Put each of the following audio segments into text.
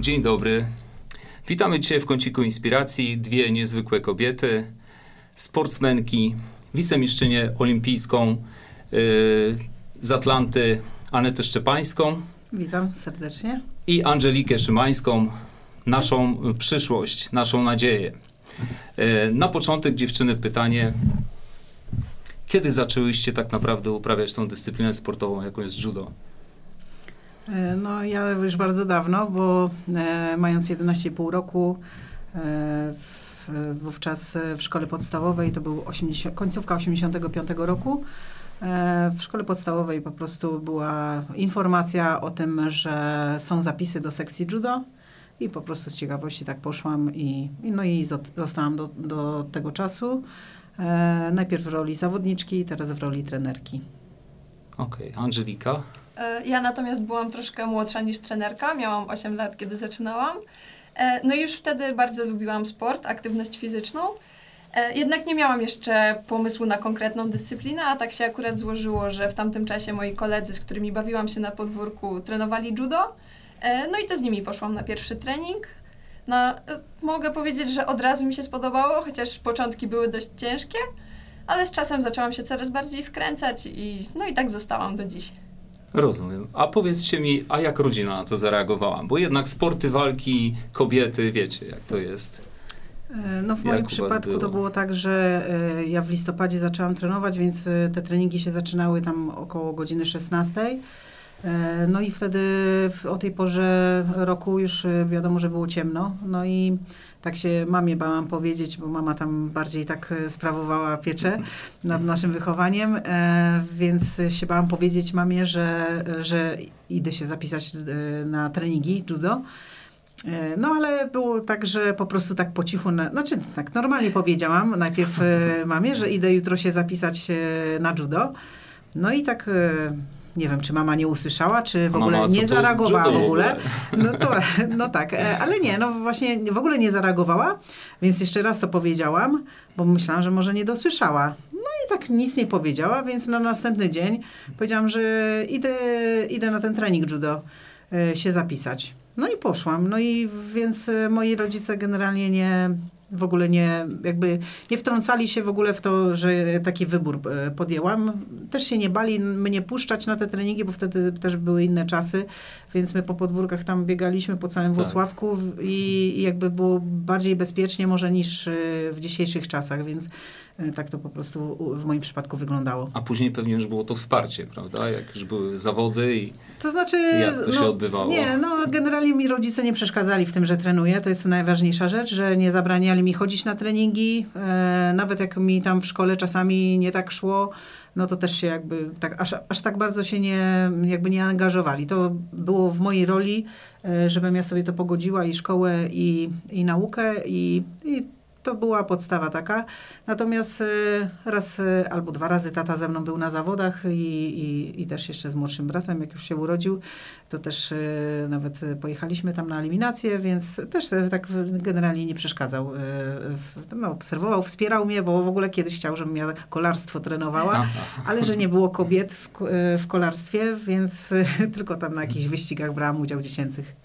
Dzień dobry. Witamy Cię w kąciku inspiracji. Dwie niezwykłe kobiety, sportsmenki, wicemistrzynię olimpijską yy, z Atlanty Anetę Szczepańską Witam serdecznie. i Angelikę Szymańską, naszą przyszłość, naszą nadzieję. Yy, na początek dziewczyny pytanie, kiedy zaczęłyście tak naprawdę uprawiać tą dyscyplinę sportową, jaką jest judo? E, No ja już bardzo dawno, bo e, mając 11,5 roku, e, w, wówczas w szkole podstawowej, to był 80, końcówka 85 roku, e, w szkole podstawowej po prostu była informacja o tym, że są zapisy do sekcji judo i po prostu z ciekawości tak poszłam i, no i zo- zostałam do, do tego czasu. E, najpierw w roli zawodniczki, teraz w roli trenerki. Okej, Angelika? E, Ja natomiast byłam troszkę młodsza niż trenerka, miałam 8 lat, kiedy zaczynałam. E, No i już wtedy bardzo lubiłam sport, aktywność fizyczną. E, Jednak nie miałam jeszcze pomysłu na konkretną dyscyplinę, a tak się akurat złożyło, że w tamtym czasie moi koledzy, z którymi bawiłam się na podwórku, trenowali judo. No i to z nimi poszłam na pierwszy trening. No, mogę powiedzieć, że od razu mi się spodobało, chociaż początki były dość ciężkie, ale z czasem zaczęłam się coraz bardziej wkręcać i no i tak zostałam do dziś. Rozumiem. A powiedzcie mi, a jak rodzina na to zareagowała? Bo jednak sporty walki, kobiety, wiecie jak to jest. E, No w moim przypadku było? to było tak, że e, ja w listopadzie zaczęłam trenować, więc e, te treningi się zaczynały tam około godziny 16. E, No i wtedy o tej porze roku już wiadomo, że było ciemno. No i tak się mamie bałam powiedzieć, bo mama tam bardziej tak e, sprawowała pieczę nad naszym wychowaniem, e, więc się bałam powiedzieć mamie, że, że idę się zapisać e, na treningi judo. No ale było tak, że po prostu tak po cichu, na, znaczy tak normalnie powiedziałam najpierw mamie, że idę jutro się zapisać na judo. No i tak nie wiem, czy mama nie usłyszała, czy w ogóle mama, nie zareagowała w ogóle? No, to, no tak, e, ale nie, no właśnie w ogóle nie zareagowała, więc jeszcze raz to powiedziałam, bo myślałam, że może nie dosłyszała. No i tak nic nie powiedziała, więc na następny dzień powiedziałam, że idę, idę na ten trening judo e, się zapisać. No i poszłam. No i więc e, moi rodzice generalnie nie, w ogóle nie, jakby nie wtrącali się w ogóle w to, że taki wybór e, podjęłam. Też się nie bali mnie puszczać na te treningi, bo wtedy też były inne czasy, więc my po podwórkach tam biegaliśmy po całym Tak. Włocławku i, i jakby było bardziej bezpiecznie może niż e, w dzisiejszych czasach, więc e, tak to po prostu w moim przypadku wyglądało. A później pewnie już było to wsparcie, prawda? Jak już były zawody i To znaczy. Jak to się odbywało? Nie, no generalnie mi rodzice nie przeszkadzali w tym, że trenuję. To jest najważniejsza rzecz, że nie zabraniali mi chodzić na treningi. E, nawet jak mi tam w szkole czasami nie tak szło, no to też się jakby tak, aż, aż tak bardzo się nie, jakby nie angażowali. To było w mojej roli, e, żebym ja sobie to pogodziła i szkołę, i, i naukę, i, i to była podstawa taka. Natomiast e, raz e, albo dwa razy tata ze mną był na zawodach i, i, i też jeszcze z młodszym bratem, jak już się urodził, to też e, nawet pojechaliśmy tam na eliminację, więc też tak generalnie nie przeszkadzał. No, obserwował, wspierał mnie, bo w ogóle kiedyś chciał, żebym ja kolarstwo trenowała, ale że nie było kobiet w, w kolarstwie, więc tylko tam na jakichś wyścigach brałam udział dziecięcych.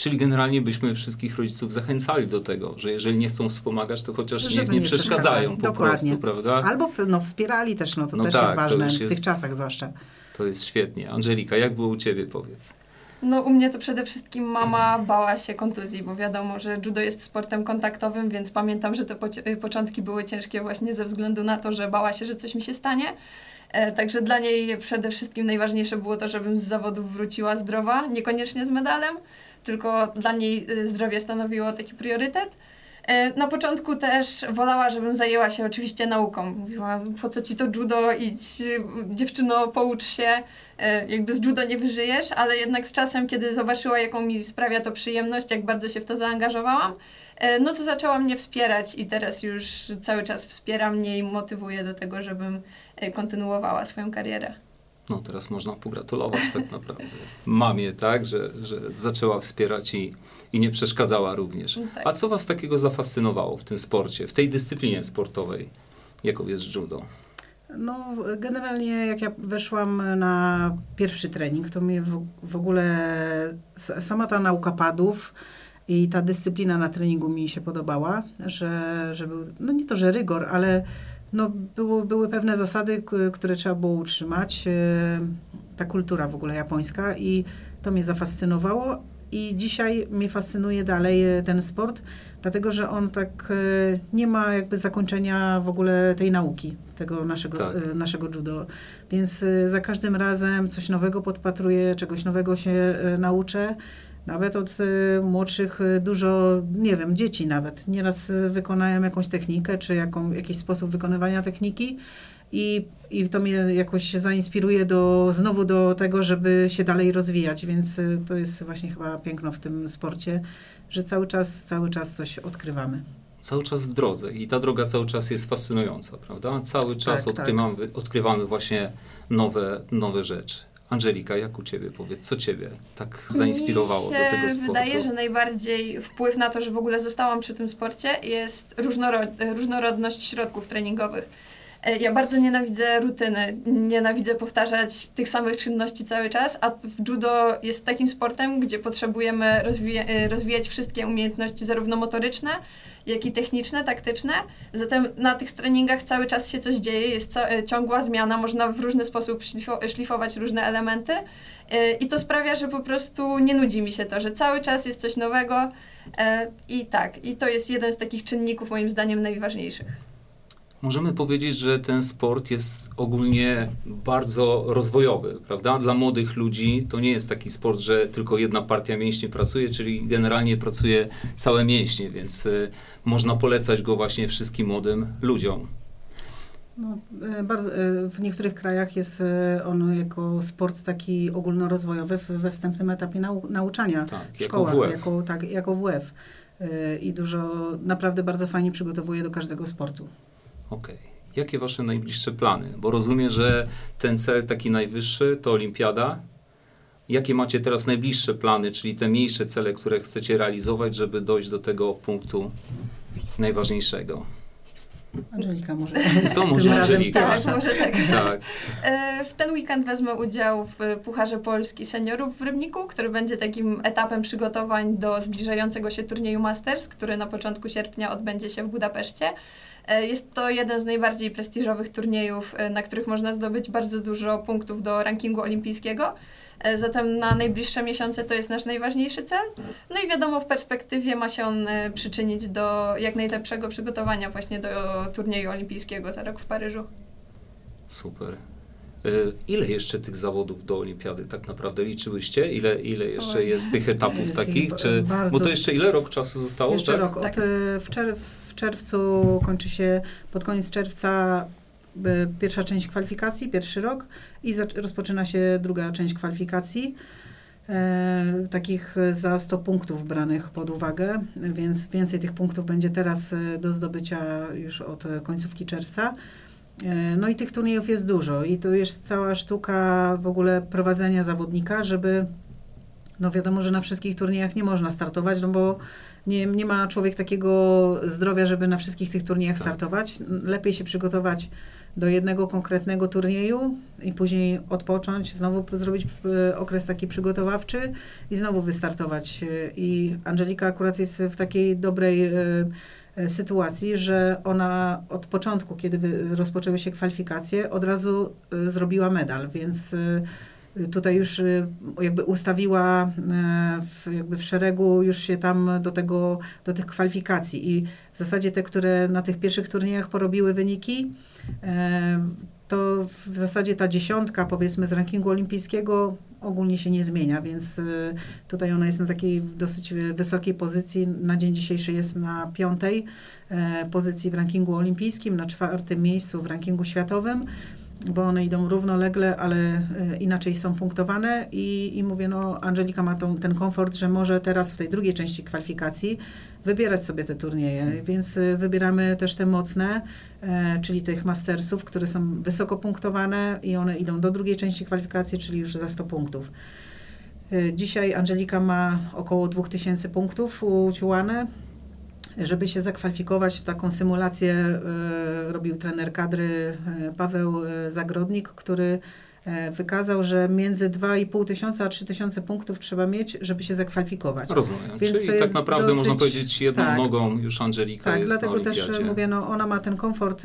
Czyli generalnie byśmy wszystkich rodziców zachęcali do tego, że jeżeli nie chcą wspomagać, to chociaż Żeby niech nie nie przeszkadzają po. Dokładnie. prostu, prawda? Albo no, wspierali też, no to No też tak, jest ważne, w jest- tych czasach zwłaszcza. To jest świetnie. Angelika, jak było u ciebie, powiedz? No u mnie to przede wszystkim mama bała się kontuzji, bo wiadomo, że judo jest sportem kontaktowym, więc pamiętam, że te poci- początki były ciężkie właśnie ze względu na to, że bała się, że coś mi się stanie. E, także dla niej przede wszystkim najważniejsze było to, żebym z zawodów wróciła zdrowa, niekoniecznie z medalem, tylko dla niej y, zdrowie stanowiło taki priorytet. E, Na początku też wolała, żebym zajęła się oczywiście nauką. Mówiła, po co ci to judo, idź dziewczyno, poucz się, e, jakby z judo nie wyżyjesz, ale jednak z czasem, kiedy zobaczyła, jaką mi sprawia to przyjemność, jak bardzo się w to zaangażowałam, e, no to zaczęła mnie wspierać i teraz już cały czas wspiera mnie i motywuje do tego, żebym kontynuowała swoją karierę. No teraz można pogratulować tak naprawdę mamie, tak, że, że zaczęła wspierać i, i nie przeszkadzała również. Tak. A co was takiego zafascynowało w tym sporcie, w tej dyscyplinie sportowej, jaką jest judo? No, generalnie jak ja weszłam na pierwszy trening, to mnie w, w ogóle sama ta nauka padów i ta dyscyplina na treningu mi się podobała, że, że był, no nie to, że rygor, ale no było, były pewne zasady, które trzeba było utrzymać. e, Ta kultura w ogóle japońska i to mnie zafascynowało. I dzisiaj mnie fascynuje dalej e, ten sport, dlatego że on tak e, nie ma jakby zakończenia w ogóle tej nauki, tego naszego, Tak. naszego judo. Więc za każdym razem coś nowego podpatruję, czegoś nowego się nauczę. Nawet od e, młodszych e, dużo, nie wiem, dzieci nawet. Nieraz e, wykonałem jakąś technikę, czy jaką, jakiś sposób wykonywania techniki i, i to mnie jakoś zainspiruje do, znowu do tego, żeby się dalej rozwijać, więc to jest właśnie chyba piękno w tym sporcie, że cały czas, cały czas coś odkrywamy. Cały czas w drodze i ta droga cały czas jest fascynująca, prawda? Cały czas Tak, tak. odkrywamy, odkrywamy właśnie nowe, nowe rzeczy. Angelika, jak u Ciebie powiedz, co Ciebie tak zainspirowało do tego sportu? wydaje, że najbardziej wpływ na to, że w ogóle zostałam przy tym sporcie jest różnoro- różnorodność środków treningowych. E, Ja bardzo nienawidzę rutyny, nienawidzę powtarzać tych samych czynności cały czas, a w judo jest takim sportem, gdzie potrzebujemy rozwija- e, rozwijać wszystkie umiejętności zarówno motoryczne, jak i techniczne, taktyczne. Zatem na tych treningach cały czas się coś dzieje, jest e, ciągła zmiana, można w różny sposób szlifo- szlifować różne elementy. E, I to sprawia, że po prostu nie nudzi mi się to, że cały czas jest coś nowego. E, I tak, i to jest jeden z takich czynników moim zdaniem najważniejszych. Możemy powiedzieć, że ten sport jest ogólnie bardzo rozwojowy, prawda? Dla młodych ludzi to nie jest taki sport, że tylko jedna partia mięśni pracuje, czyli generalnie pracuje całe mięśnie, więc y, można polecać go właśnie wszystkim młodym ludziom. No, e, bardzo, e, w niektórych krajach jest on jako sport taki ogólnorozwojowy we wstępnym etapie nau, nauczania Tak, w jako szkołach, WF. jako, tak, jako WF. I dużo, naprawdę bardzo fajnie przygotowuje do każdego sportu. Okej. Jakie wasze najbliższe plany? Bo rozumiem, że ten cel taki najwyższy to olimpiada. Jakie macie teraz najbliższe plany, czyli te mniejsze cele, które chcecie realizować, żeby dojść do tego punktu najważniejszego? Angelika może. To może Angelika. Tak, Pierwsza. może tak. Tak. E, W ten weekend wezmę udział w Pucharze Polski Seniorów w Rybniku, który będzie takim etapem przygotowań do zbliżającego się turnieju Masters, który na początku sierpnia odbędzie się w Budapeszcie. E, Jest to jeden z najbardziej prestiżowych turniejów, e, na których można zdobyć bardzo dużo punktów do rankingu olimpijskiego. E, Zatem na najbliższe miesiące to jest nasz najważniejszy cel. No i wiadomo, w perspektywie ma się on przyczynić do jak najlepszego przygotowania właśnie do turnieju olimpijskiego za rok w Paryżu. Super. Y, Ile jeszcze tych zawodów do olimpiady tak naprawdę liczyłyście? Ile, ile jeszcze jest tych etapów Jest takich? ich Czy, bardzo- bo to jeszcze ile rok czasu zostało? Jeszcze tak? rok. Od, Tak. e, w, czerw, w czerwcu kończy się, pod koniec czerwca e, pierwsza część kwalifikacji, pierwszy rok i zac- rozpoczyna się druga część kwalifikacji. E, takich za 100 punktów branych pod uwagę, więc więcej tych punktów będzie teraz e, do zdobycia już od końcówki czerwca. E, No i tych turniejów jest dużo i to jest cała sztuka w ogóle prowadzenia zawodnika, żeby no wiadomo, że na wszystkich turniejach nie można startować, no bo nie, nie ma człowiek takiego zdrowia, żeby na wszystkich tych turniejach Tak. startować. Lepiej się przygotować do jednego konkretnego turnieju i później odpocząć, znowu zrobić e, okres taki przygotowawczy i znowu wystartować. E, I Angelika akurat jest w takiej dobrej sytuacji, że ona od początku, kiedy rozpoczęły się kwalifikacje, od razu e, zrobiła medal, więc e, tutaj już jakby ustawiła e, w, jakby w szeregu już się tam do tego, do tych kwalifikacji. I w zasadzie te, które na tych pierwszych turniejach porobiły wyniki, e, to w zasadzie ta dziesiątka powiedzmy z rankingu olimpijskiego ogólnie się nie zmienia, więc y, tutaj ona jest na takiej dosyć wysokiej pozycji. Na dzień dzisiejszy jest na piątej e, pozycji w rankingu olimpijskim, na czwartym miejscu w rankingu światowym bo one idą równolegle, ale e, inaczej są punktowane i, i mówię, no Angelika ma tą, ten komfort, że może teraz w tej drugiej części kwalifikacji wybierać sobie te turnieje, więc e, wybieramy też te mocne, e, czyli tych mastersów, które są wysoko punktowane i one idą do drugiej części kwalifikacji, czyli już za 100 punktów. Dzisiaj Angelika ma około 2000 punktów uciułane, żeby się zakwalifikować, taką symulację e, robił trener kadry e, Paweł e, Zagrodnik, który wykazał, że między 2,5 tysiąca a 3 tysiące punktów trzeba mieć, żeby się zakwalifikować. Rozumiem. Więc Czyli to tak naprawdę dosyć- można powiedzieć jedną tak. nogą już Angelika Tak, jest dlatego też mówię, no ona ma ten komfort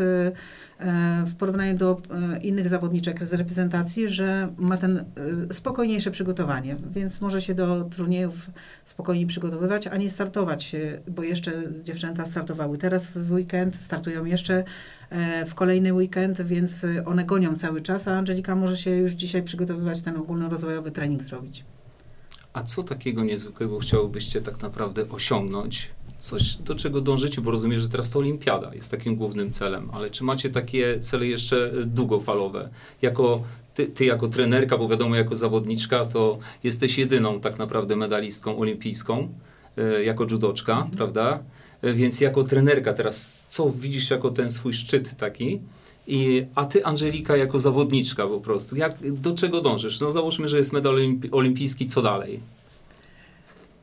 w porównaniu do e, innych zawodniczek z reprezentacji, że ma ten y, spokojniejsze przygotowanie, więc może się do turniejów spokojniej przygotowywać, a nie startować, bo jeszcze dziewczęta startowały teraz w weekend, startują jeszcze e, w kolejny weekend, więc one gonią cały czas, a Angelika może się już dzisiaj przygotowywać, ten ogólnorozwojowy trening zrobić. A co takiego niezwykłego chciałobyście tak naprawdę osiągnąć? Coś, do czego dążycie, bo rozumiem, że teraz to olimpiada jest takim głównym celem, ale czy macie takie cele jeszcze e, długofalowe? Jako ty, ty jako trenerka, bo wiadomo, jako zawodniczka, to jesteś jedyną tak naprawdę medalistką olimpijską, e, jako judoczka, prawda? E, Więc jako trenerka teraz, co widzisz jako ten swój szczyt taki? I, a ty, Angelika, jako zawodniczka po prostu, jak, do czego dążysz? No załóżmy, że jest medal olimpi- olimpijski, co dalej?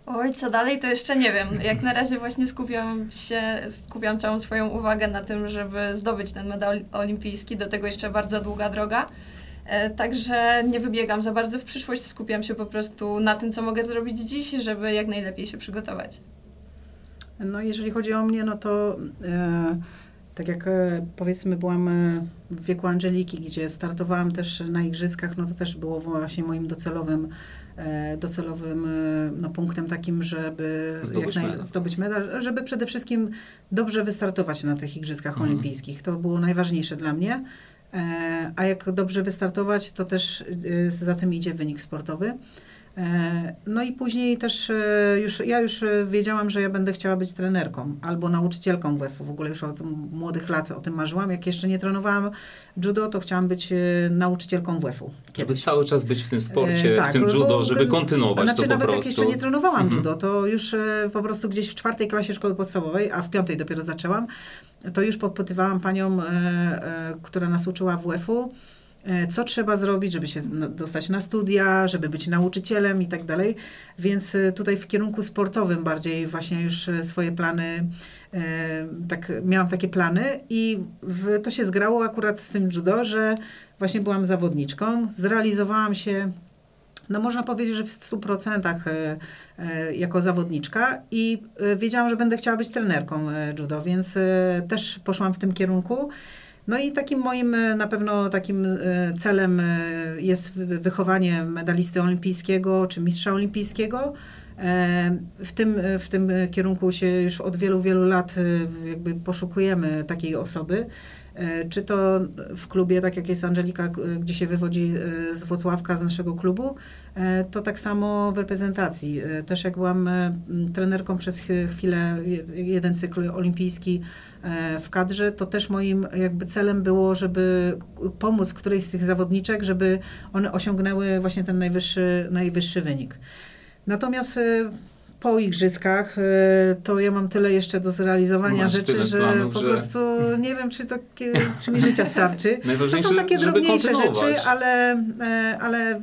Oj, co dalej, to jeszcze nie wiem. Jak na razie właśnie skupiam się, skupiam całą swoją uwagę na tym, żeby zdobyć ten medal olimpijski. Do tego jeszcze bardzo długa droga. E, Także nie wybiegam za bardzo w przyszłość, skupiam się po prostu na tym, co mogę zrobić dziś, żeby jak najlepiej się przygotować. No jeżeli chodzi o mnie, no to e, tak jak e, powiedzmy byłam e, w wieku Angeliki, gdzie startowałam też na igrzyskach, no to też było właśnie moim docelowym, docelowym e, no, punktem takim, żeby Zdobyć jak medal. zdobyć medal, żeby przede wszystkim dobrze wystartować na tych igrzyskach Mhm. olimpijskich. To było najważniejsze dla mnie. E, a jak dobrze wystartować, to też e, za tym idzie wynik sportowy. E, No i później też e, już, ja już e, wiedziałam, że ja będę chciała być trenerką albo nauczycielką WF-u. W ogóle już od młodych lat o tym marzyłam. Jak jeszcze nie trenowałam judo, to chciałam być nauczycielką WF-u. Żeby cały czas być w tym sporcie, tak, w tym judo, żeby kontynuować Znaczy to po nawet prostu. jak jeszcze nie trenowałam Mhm. judo, to już po prostu gdzieś w czwartej klasie szkoły podstawowej, a w piątej dopiero zaczęłam, to już podpytywałam panią, która nas uczyła WF-u, co trzeba zrobić, żeby się dostać na studia, żeby być nauczycielem i tak dalej. Więc e, tutaj w kierunku sportowym bardziej właśnie już e, swoje plany, e, tak miałam takie plany i w, to się zgrało akurat z tym judo, że właśnie byłam zawodniczką, zrealizowałam się no można powiedzieć, że w 100% e, e, jako zawodniczka i e, wiedziałam, że będę chciała być trenerką e, judo, więc e, też poszłam w tym kierunku. No i takim moim e, na pewno takim e, celem e, jest wy- wychowanie medalisty olimpijskiego czy mistrza olimpijskiego. W tym, w tym kierunku się już od wielu, wielu lat jakby poszukujemy takiej osoby. Czy to w klubie, tak jak jest Angelika, gdzie się wywodzi z Włocławka, z naszego klubu, to tak samo w reprezentacji. Też jak byłam trenerką przez ch- chwilę, je- jeden cykl olimpijski w kadrze, to też moim jakby celem było, żeby pomóc którejś z tych zawodniczek, żeby one osiągnęły właśnie ten najwyższy, najwyższy wynik. Natomiast e, po igrzyskach e, to ja mam tyle jeszcze do zrealizowania Masz rzeczy, że planów, po że- prostu nie wiem, czy, to, czy mi życia starczy. To są takie drobniejsze rzeczy, ale, e, ale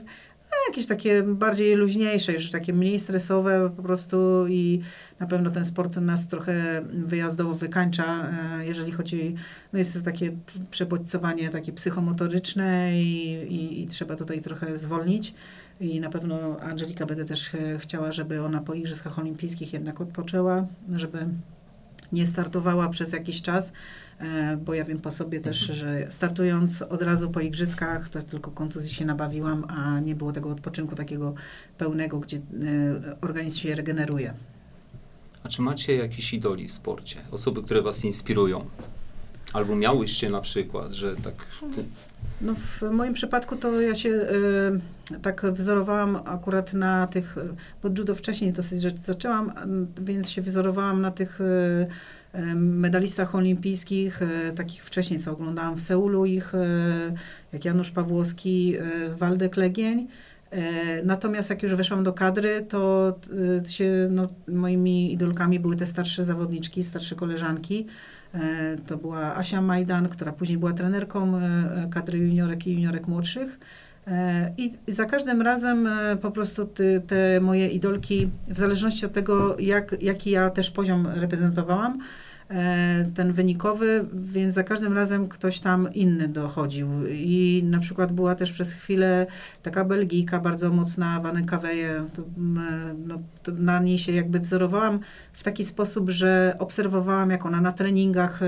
jakieś takie bardziej luźniejsze, już takie mniej stresowe po prostu i na pewno ten sport nas trochę wyjazdowo wykańcza, e, jeżeli chodzi, no jest to takie przebodźcowanie takie psychomotoryczne i, i, i trzeba tutaj trochę zwolnić. I na pewno Angelika będę też e, chciała, żeby ona po Igrzyskach Olimpijskich jednak odpoczęła, żeby nie startowała przez jakiś czas, bo ja wiem po sobie też, że startując od razu po igrzyskach, to tylko kontuzji się nabawiłam, a nie było tego odpoczynku takiego pełnego, gdzie e, organizm się regeneruje. A czy macie jakieś idoli w sporcie? Osoby, które was inspirują? Albo miałyście na przykład, że tak... Ty, No w moim przypadku to ja się e, tak wzorowałam akurat na tych, e, bo judo wcześniej dosyć rzeczy zaczęłam, więc się wzorowałam na tych e, e, medalistach olimpijskich, e, takich wcześniej, co oglądałam w Seulu ich, e, jak Janusz Pawłowski, e, Waldek Legień. Natomiast jak już weszłam do kadry, to się, no, moimi idolkami były te starsze zawodniczki, starsze koleżanki. To była Asia Majdan, która później była trenerką kadry juniorek i juniorek młodszych. E, I za każdym razem e, po prostu ty, te moje idolki, w zależności od tego, jak, jaki ja też poziom reprezentowałam, e, ten wynikowy, więc za każdym razem ktoś tam inny dochodził. I na przykład była też przez chwilę taka Belgijka bardzo mocna, Vanessa Weje, no, na niej się jakby wzorowałam w taki sposób, że obserwowałam, jak ona na treningach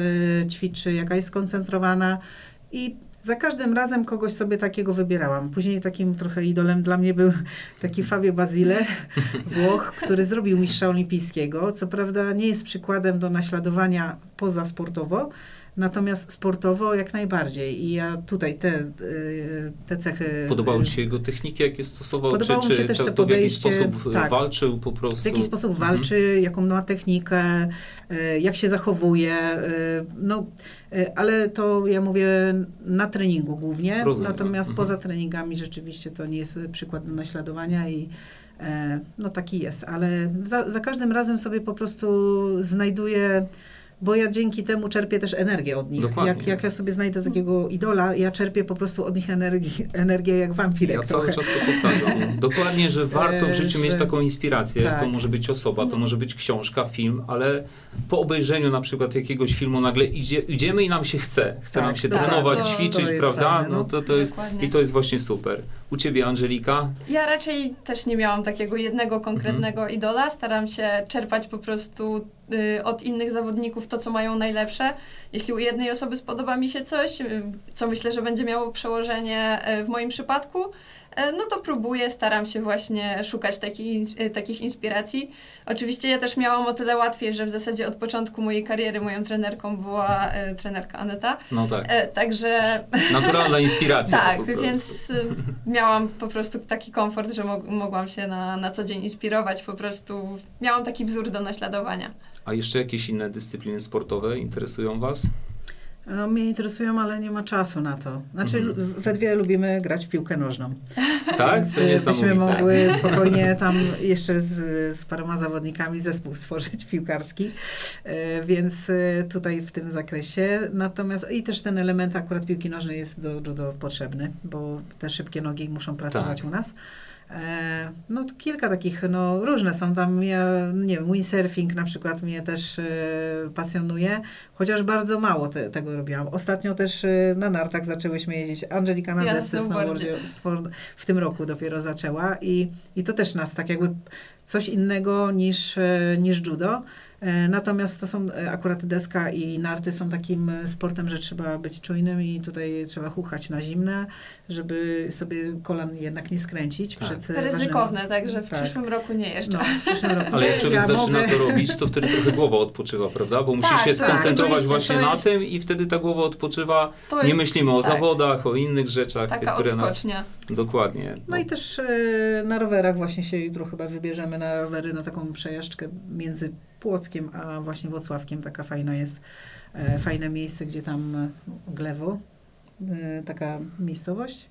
ćwiczy, jaka jest skoncentrowana i za każdym razem kogoś sobie takiego wybierałam. Później takim trochę idolem dla mnie był taki Fabio Basile, Włoch, który zrobił mistrza olimpijskiego. Co prawda nie jest przykładem do naśladowania poza sportowo, Natomiast sportowo jak najbardziej. I ja tutaj te, y, te cechy. Podobały Ci się jego techniki, jakie stosował? Podobało czy, mi się też to, to podejście, w jaki sposób tak, walczył po prostu? W jaki sposób mhm. walczy, jaką ma technikę, y, jak się zachowuje. Y, no, ale to ja mówię na treningu głównie. Rozumiem. Natomiast mhm. poza treningami rzeczywiście to nie jest przykład do naśladowania i e, no taki jest. Ale za, za każdym razem sobie po prostu znajduję bo ja dzięki temu czerpię też energię od nich. Jak, jak ja sobie znajdę takiego idola, ja czerpię po prostu od nich energię, energię jak wampirek Ja trochę. cały czas to powtarzam. Dokładnie, że warto w życiu mieć taką inspirację. Tak. To może być osoba, to może być książka, film, ale po obejrzeniu na przykład jakiegoś filmu nagle idzie, idziemy i nam się chce. Chce tak, nam się tak, trenować, to, ćwiczyć, to prawda? Fajne, no. no to, to jest, I to jest właśnie super. U ciebie, Angelika? Ja raczej też nie miałam takiego jednego konkretnego mhm. idola. Staram się czerpać po prostu od innych zawodników to, co mają najlepsze. Jeśli u jednej osoby spodoba mi się coś, y, co myślę, że będzie miało przełożenie y, w moim przypadku, no to próbuję, staram się właśnie szukać takich, takich inspiracji. Oczywiście ja też miałam o tyle łatwiej, że w zasadzie od początku mojej kariery moją trenerką była trenerka Aneta. No tak. E, także... Naturalna inspiracja Tak, więc miałam po prostu taki komfort, że mo mogłam się na, na co dzień inspirować. Po prostu miałam taki wzór do naśladowania. A jeszcze jakieś inne dyscypliny sportowe interesują Was? No, mnie interesują, ale nie ma czasu na to. Znaczy, mhm. we dwie lubimy grać w piłkę nożną. Tak? Więc to e, byśmy mogły spokojnie tam jeszcze z, z paroma zawodnikami zespół stworzyć piłkarski. E, więc e, tutaj w tym zakresie. Natomiast i też ten element akurat piłki nożnej jest do judo potrzebny, bo te szybkie nogi muszą pracować tak. u nas. E, no kilka takich, no różne są tam, ja nie wiem, windsurfing na przykład mnie też e, pasjonuje, chociaż bardzo mało te, tego robiłam. Ostatnio też e, na nartach zaczęłyśmy jeździć. Angelika na desce snowboardzie w tym roku dopiero zaczęła i, i to też nas tak jakby coś innego niż, niż judo. E, natomiast to są e, akurat deska i narty są takim e, sportem, że trzeba być czujnym i tutaj trzeba chuchać na zimne, żeby sobie kolan jednak nie skręcić. Tak. Przed Ryzykowne, także w tak. przyszłym roku nie jeszcze. No, przyszłym roku. Ale jak człowiek ja zaczyna mogę... to robić, to wtedy trochę głowa odpoczywa, prawda? Bo musi tak, się tak. skoncentrować właśnie na jest... tym i wtedy ta głowa odpoczywa. Jest... Nie myślimy o tak. zawodach, o innych rzeczach, Taka które odskocznia. nas... Dokładnie. No. no i też y, na rowerach właśnie się jutro chyba wybierzemy na rowery, na taką przejażdżkę między Płockiem, a właśnie Włocławkiem taka fajna jest, e, fajne miejsce, gdzie tam e, Glewo, e, taka miejscowość.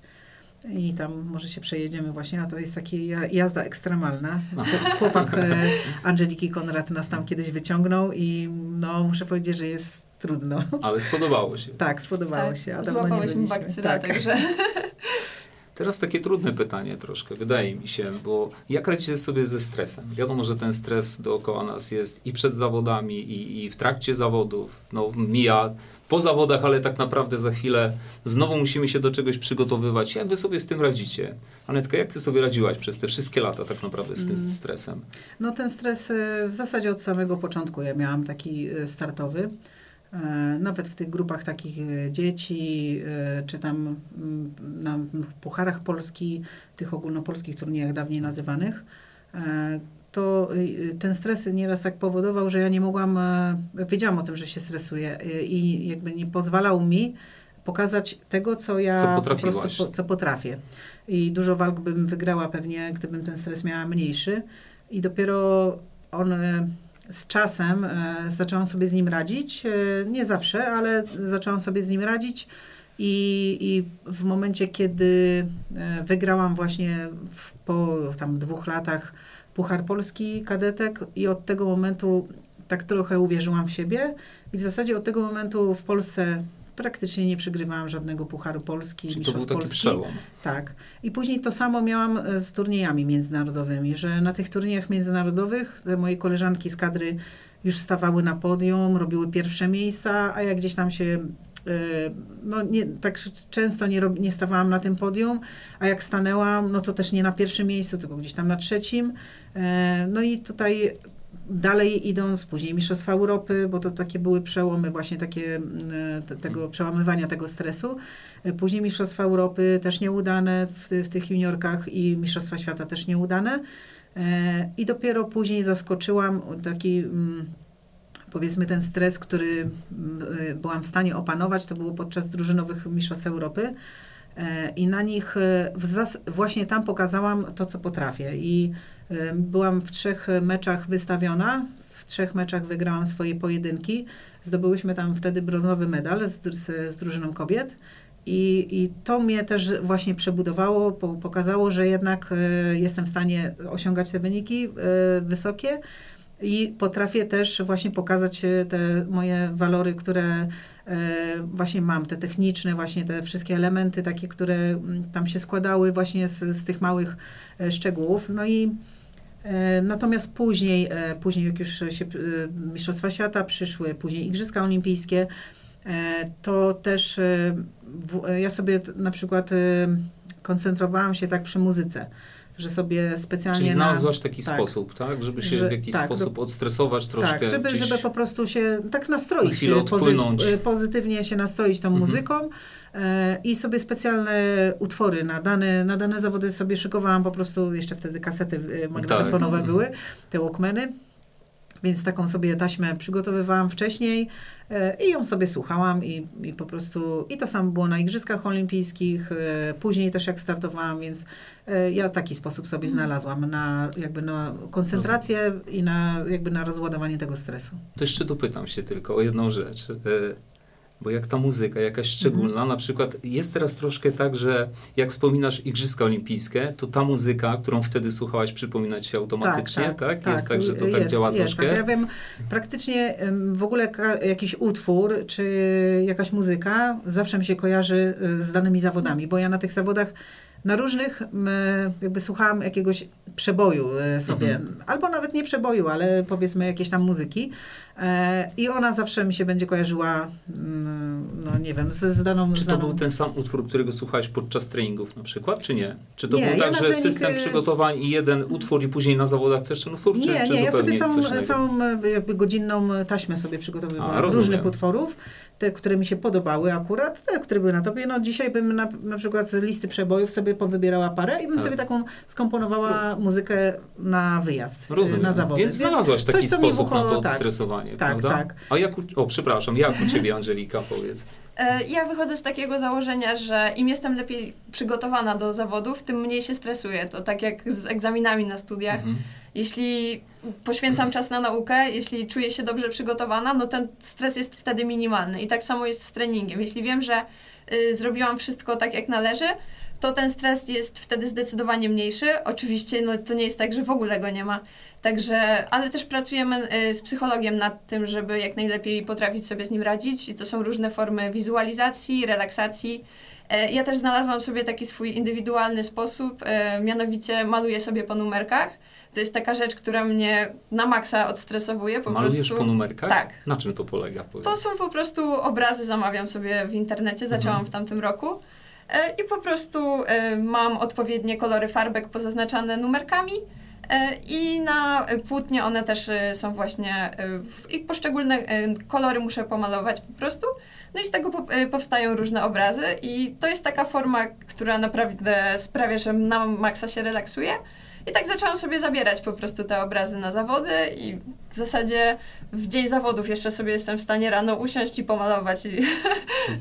I tam może się przejedziemy właśnie, a to jest taka jazda ekstremalna. Chłopak e, Angeliki Konrad nas tam kiedyś wyciągnął i no muszę powiedzieć, że jest trudno. Ale spodobało się. Tak, spodobało tak, się. A złapałyśmy bakcyla, tak. także... Teraz takie trudne pytanie troszkę, wydaje mi się, bo jak radzicie sobie ze stresem? Wiadomo, że ten stres dookoła nas jest i przed zawodami, i, i w trakcie zawodów. No, mija po zawodach, ale tak naprawdę za chwilę znowu musimy się do czegoś przygotowywać. Jak wy sobie z tym radzicie? Anetka, jak ty sobie radziłaś przez te wszystkie lata tak naprawdę z tym mm. stresem? No ten stres y, w zasadzie od samego początku ja miałam taki y, startowy. E, nawet w tych grupach takich e, dzieci, e, czy tam mm, na pucharach Polski, tych ogólnopolskich turniejach dawniej nazywanych, to ten stres nieraz tak powodował, że ja nie mogłam, wiedziałam o tym, że się stresuję i jakby nie pozwalał mi pokazać tego, co ja co po prostu co potrafię. I dużo walk bym wygrała pewnie, gdybym ten stres miała mniejszy. I dopiero on z czasem e, zaczęłam sobie z nim radzić. E, nie zawsze, ale zaczęłam sobie z nim radzić. I, I w momencie, kiedy e, wygrałam właśnie w, po tam dwóch latach Puchar Polski kadetek i od tego momentu tak trochę uwierzyłam w siebie i w zasadzie od tego momentu w Polsce praktycznie nie przegrywałam żadnego Pucharu Polski, Czyli to Mistrzostw był taki przełom. Tak. I później to samo miałam e, z turniejami międzynarodowymi, że na tych turniejach międzynarodowych te moje koleżanki z kadry już stawały na podium, robiły pierwsze miejsca, a ja gdzieś tam się e, no nie, tak często nie, rob, nie stawałam na tym podium, a jak stanęłam, no to też nie na pierwszym miejscu, tylko gdzieś tam na trzecim. E, No i tutaj dalej idąc, później Mistrzostwa Europy, bo to takie były przełomy właśnie takie mm, te, tego przełamywania tego stresu. E, Później Mistrzostwa Europy też nieudane w, w tych juniorkach i Mistrzostwa Świata też nieudane. E, I dopiero później zaskoczyłam taki mm, powiedzmy ten stres, który mm, y, byłam w stanie opanować, to było podczas drużynowych Mistrzostw Europy. E, I na nich e, właśnie tam pokazałam to, co potrafię. I e, byłam w trzech meczach wystawiona. W trzech meczach wygrałam swoje pojedynki. Zdobyłyśmy tam wtedy brązowy medal z, z, z drużyną kobiet. I, I to mnie też właśnie przebudowało, po, pokazało, że jednak e, jestem w stanie osiągać te wyniki e, wysokie i potrafię też właśnie pokazać e, te moje walory, które e, właśnie mam, te techniczne, właśnie te wszystkie elementy takie, które mm, tam się składały właśnie z, z tych małych szczegółów. No i natomiast później, e, później jak już się e, Mistrzostwa Świata przyszły, później Igrzyska Olimpijskie, e, to też e, e, ja sobie na przykład e, koncentrowałam się tak przy muzyce, że sobie specjalnie Czyli na- znalazłaś taki tak. sposób, tak? Żeby się Że- w jakiś tak, sposób odstresować troszkę. tak, żeby, żeby po prostu się tak Na nastroić, e, odpłynąć. e, pozytywnie się nastroić tą Mhm. muzyką e, i sobie specjalne utwory na dane, na dane zawody sobie szykowałam po prostu, jeszcze wtedy kasety e, magnetofonowe Tak. były, te Walkmany, więc taką sobie taśmę przygotowywałam wcześniej e, i ją sobie słuchałam i, i po prostu, i to samo było na Igrzyskach Olimpijskich, e, później też jak startowałam, więc e, ja taki sposób sobie znalazłam na jakby na koncentrację i na jakby na rozładowanie tego stresu. To jeszcze tu pytam się tylko o jedną rzecz. Bo jak ta muzyka, jakaś szczególna, Mhm. na przykład jest teraz troszkę tak, że jak wspominasz Igrzyska Olimpijskie, to ta muzyka, którą wtedy słuchałaś, przypomina ci się automatycznie, tak? Jest tak, że to tak jest, działa jest, troszkę? Tak. Ja wiem, praktycznie w ogóle jakiś utwór czy jakaś muzyka zawsze mi się kojarzy y, z danymi zawodami, bo ja na tych zawodach na różnych jakby słuchałam jakiegoś przeboju y, sobie, Mhm. albo nawet nie przeboju, ale powiedzmy jakiejś tam muzyki i ona zawsze mi się będzie kojarzyła, mm, no nie wiem, z, z daną... Czy to daną... był ten sam utwór, którego słuchałeś podczas treningów na przykład, czy nie? Czy to Nie, był ja tak, na że trening, system przygotowań i jeden utwór i później na zawodach też ten utwór, czy, Nie, czy nie, ja sobie całą, całą e, jakby godzinną e, taśmę sobie przygotowywałam różnych utworów, te, które mi się podobały akurat, te, które były na topie. No dzisiaj bym na, na przykład z listy przebojów sobie powybierała parę i bym Tak. sobie taką skomponowała muzykę na wyjazd, e, Rozumiem. na zawody. Więc znalazłaś taki coś, sposób na ucho- to tak. Tak, prawda? tak. A jak u, o, przepraszam, jak u ciebie Angelika, powiedz? E, Ja wychodzę z takiego założenia, że im jestem lepiej przygotowana do zawodów, tym mniej się stresuję. To tak jak z egzaminami na studiach. Mhm. Jeśli poświęcam czas na naukę, jeśli czuję się dobrze przygotowana, no ten stres jest wtedy minimalny. I tak samo jest z treningiem. Jeśli wiem, że y, zrobiłam wszystko tak, jak należy, to ten stres jest wtedy zdecydowanie mniejszy. Oczywiście no, to nie jest tak, że w ogóle go nie ma. Także, ale też pracujemy y, z psychologiem nad tym, żeby jak najlepiej potrafić sobie z nim radzić. I to są różne formy wizualizacji, relaksacji. E, Ja też znalazłam sobie taki swój indywidualny sposób, e, mianowicie maluję sobie po numerkach. To jest taka rzecz, która mnie na maksa odstresowuje. Po Malujesz prostu. po numerkach? Tak. Na czym to polega? Powiedz? To są po prostu obrazy, zamawiam sobie w internecie, zaczęłam Mhm. w tamtym roku. E, I po prostu mam odpowiednie kolory farbek pozaznaczane numerkami. E, I na płótnie one też e, są właśnie, e, i poszczególne kolory muszę pomalować po prostu. No i z tego po, powstają różne obrazy i to jest taka forma, która naprawdę sprawia, że na maksa się relaksuje. I tak zaczęłam sobie zabierać po prostu te obrazy na zawody i w zasadzie w dzień zawodów jeszcze sobie jestem w stanie rano usiąść i pomalować i to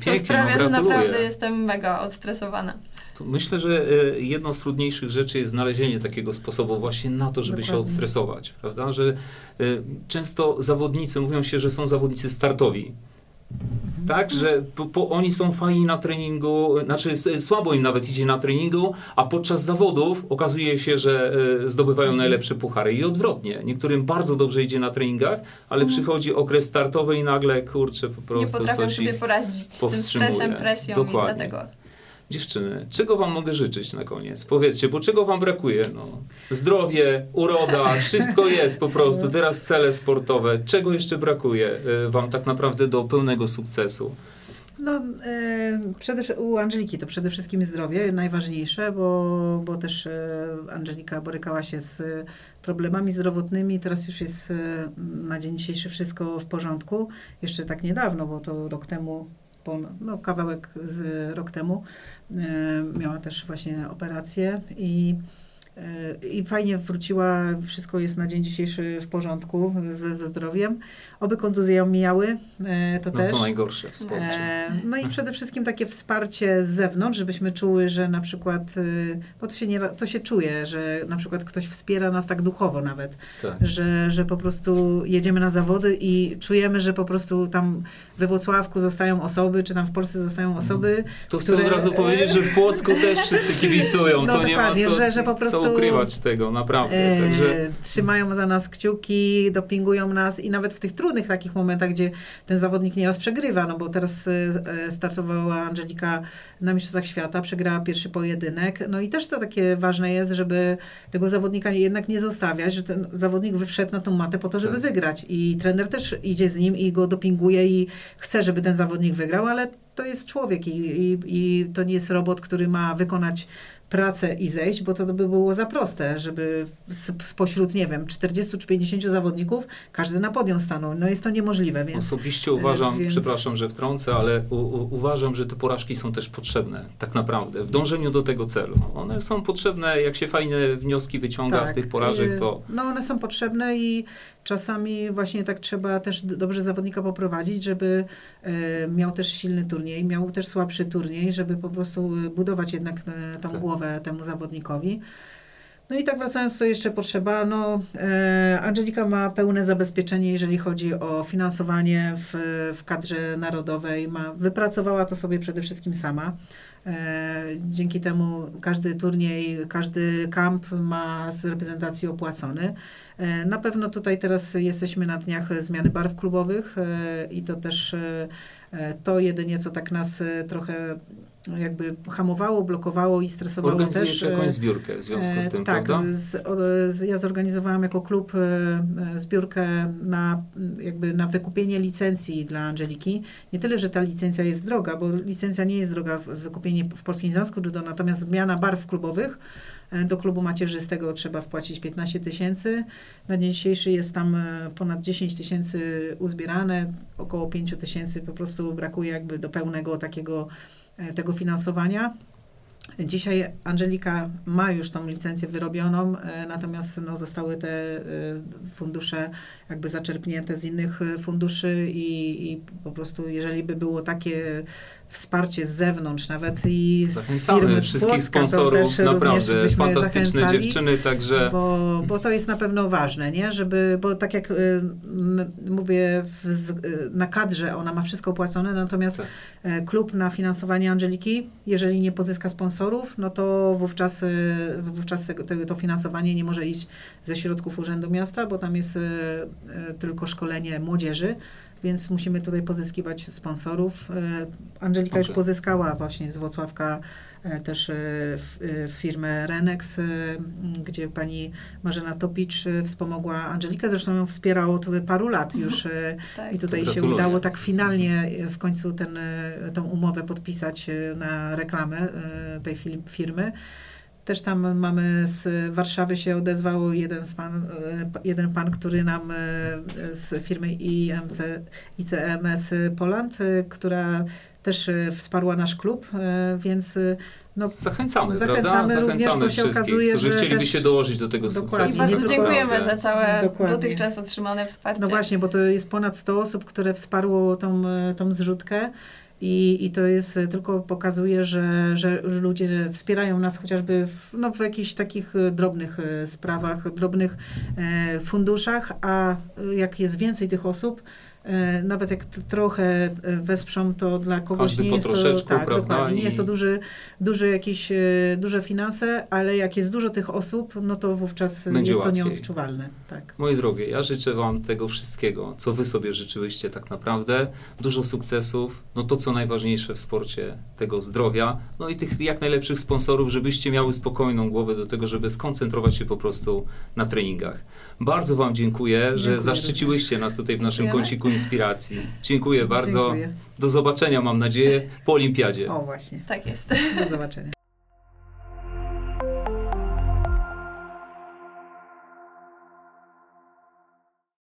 Pięknie, sprawia, no że naprawdę jestem mega odstresowana. Myślę, że e, jedną z trudniejszych rzeczy jest znalezienie takiego sposobu właśnie na to, żeby się Dokładnie. odstresować, prawda? Że e, często zawodnicy, mówią się, że są zawodnicy startowi. tak, że po, po, oni są fajni na treningu, znaczy słabo im nawet idzie na treningu, a podczas zawodów okazuje się, że e, zdobywają najlepsze puchary i odwrotnie. Niektórym bardzo dobrze idzie na treningach, ale przychodzi okres startowy i nagle, kurczę, po Nie prostu potrafią coś sobie poradzić z tym stresem, presją Dokładnie. i dlatego Dziewczyny, czego wam mogę życzyć na koniec? Powiedzcie, bo czego wam brakuje? No, zdrowie, uroda, wszystko jest po prostu. Teraz cele sportowe. Czego jeszcze brakuje e, wam tak naprawdę do pełnego sukcesu? No, e, przede, u Angeliki to przede wszystkim zdrowie, najważniejsze, bo, bo też e, Angelika borykała się z problemami zdrowotnymi, teraz już jest na dzień dzisiejszy wszystko w porządku. Jeszcze tak niedawno, bo to rok temu, no kawałek z rok temu, miała też właśnie operację i e, i fajnie wróciła, wszystko jest na dzień dzisiejszy w porządku ze, ze zdrowiem. Oby kontuzje ją mijały, e, to No też. to najgorsze w sporcie. E, No i przede wszystkim takie wsparcie z zewnątrz, żebyśmy czuły, że na przykład, y, bo to się, nie, to się czuje, że na przykład ktoś wspiera nas tak duchowo nawet, Tak. że, że po prostu jedziemy na zawody i czujemy, że po prostu tam we Włocławku zostają osoby, czy tam w Polsce zostają osoby, To chcę które- od razu powiedzieć, że w Płocku też wszyscy kibicują. No to nie ma co, że- że po prostu- ukrywać tego, naprawdę. E, Także trzymają za nas kciuki, dopingują nas i nawet w tych trudnych takich momentach, gdzie ten zawodnik nieraz przegrywa, no bo teraz e, startowała Angelika na Mistrzostwach Świata, przegrała pierwszy pojedynek, no i też to takie ważne jest, żeby tego zawodnika jednak nie zostawiać, że ten zawodnik wszedł na tą matę po to, żeby Tak. wygrać i trener też idzie z nim i go dopinguje i chce, żeby ten zawodnik wygrał, ale to jest człowiek i, i, i to nie jest robot, który ma wykonać pracę i zejść, bo to by było za proste, żeby spośród, nie wiem, 40 czy 50 zawodników każdy na podium stanął. No jest to niemożliwe, więc osobiście uważam, więc- przepraszam, że wtrącę, ale u, u, uważam, że te porażki są też potrzebne, tak naprawdę, w dążeniu do tego celu. One są potrzebne, jak się fajne wnioski wyciąga z tych porażek, to No one są potrzebne i czasami właśnie tak trzeba też dobrze zawodnika poprowadzić, żeby e, miał też silny turniej, miał też słabszy turniej, żeby po prostu e, budować jednak e, tą Tak. głowę temu zawodnikowi. No i tak wracając, co jeszcze potrzeba, no e, Angelika ma pełne zabezpieczenie, jeżeli chodzi o finansowanie w, w kadrze narodowej. Ma, wypracowała to sobie przede wszystkim sama. E, dzięki temu każdy turniej, każdy kamp ma z reprezentacji opłacony. E, na pewno tutaj teraz jesteśmy na dniach zmiany barw klubowych i to też to jedynie, co tak nas trochę jakby hamowało, blokowało i stresowało organizujesz też. e, jakąś zbiórkę w związku z E, tym, tak, prawda? z, o, z, ja zorganizowałam jako klub e, e, zbiórkę na, jakby na wykupienie licencji dla Angeliki. Nie tyle, że ta licencja jest droga, bo licencja nie jest droga w wykupienie w Polskim Związku Judo, natomiast zmiana barw klubowych e, do klubu macierzystego trzeba wpłacić 15 tysięcy. Na dzień dzisiejszy jest tam e, ponad 10 tysięcy uzbierane, około 5 tysięcy po prostu brakuje jakby do pełnego takiego e, tego finansowania. Dzisiaj Angelika ma już tą licencję wyrobioną, e, natomiast no, zostały te e, fundusze jakby zaczerpnięte z innych e, funduszy i, i po prostu jeżeli by było takie wsparcie z zewnątrz, nawet i z Zachęcamy firmy z wszystkich Płocka, sponsorów, naprawdę fantastyczne dziewczyny, także Bo, bo to jest na pewno ważne, nie? Żeby, bo tak jak y, mówię, w, y, na kadrze ona ma wszystko opłacone, natomiast Tak. e, klub na finansowanie Angeliki, jeżeli nie pozyska sponsorów, no to wówczas, y, wówczas tego, tego, to finansowanie nie może iść ze środków Urzędu Miasta, bo tam jest y, y, tylko szkolenie młodzieży. Więc musimy tutaj pozyskiwać sponsorów. E, Angelika już Okej. pozyskała właśnie z Włocławka e, też e, firmę Renex, gdzie pani Marzena Topicz wspomogła Angelikę. Zresztą ją wspiera od paru lat już tak. i tutaj się udało tak finalnie e, w końcu ten, tą umowę podpisać na reklamę tej firmy. Też tam mamy z Warszawy się odezwał jeden, z pan, e, jeden pan, który nam e, z firmy IMC, ICMS Poland, e, która też wsparła nasz klub, więc no, zachęcamy, Zachęcamy prawda? również, Zachęcamy wszystkich, okazuje, którzy że chcieliby też- się dołożyć do tego Dokładnie. I sukcesu. bardzo dziękujemy za całe Dokładnie. dotychczas otrzymane wsparcie. No właśnie, bo to jest ponad 100 osób, które wsparło tą, tą zrzutkę. I, I to jest e, tylko pokazuje, że, że ludzie wspierają nas chociażby w, no, w jakichś takich e, drobnych e, sprawach, drobnych funduszach, a jak jest więcej tych osób, Nawet jak trochę e, wesprzą, to dla kogoś Każdy nie jest to, tak, dokładnie, nie jest to duży, duży jakieś, e, duże finanse, ale jak jest dużo tych osób, no to wówczas Będzie jest to łatwiej. nieodczuwalne. Tak. Moje drogie, ja życzę Wam tego wszystkiego, co Wy sobie życzyłyście tak naprawdę. Dużo sukcesów, no to co najważniejsze w sporcie, tego zdrowia, no i tych jak najlepszych sponsorów, żebyście miały spokojną głowę do tego, żeby skoncentrować się po prostu na treningach. Bardzo Wam dziękuję, że Dziękuję zaszczyciłyście nas tutaj w naszym Dziękujemy. kąciku inspiracji. Dziękuję bardzo. Dziękuję. Do zobaczenia, mam nadzieję, po olimpiadzie. O właśnie, Tak jest. do zobaczenia.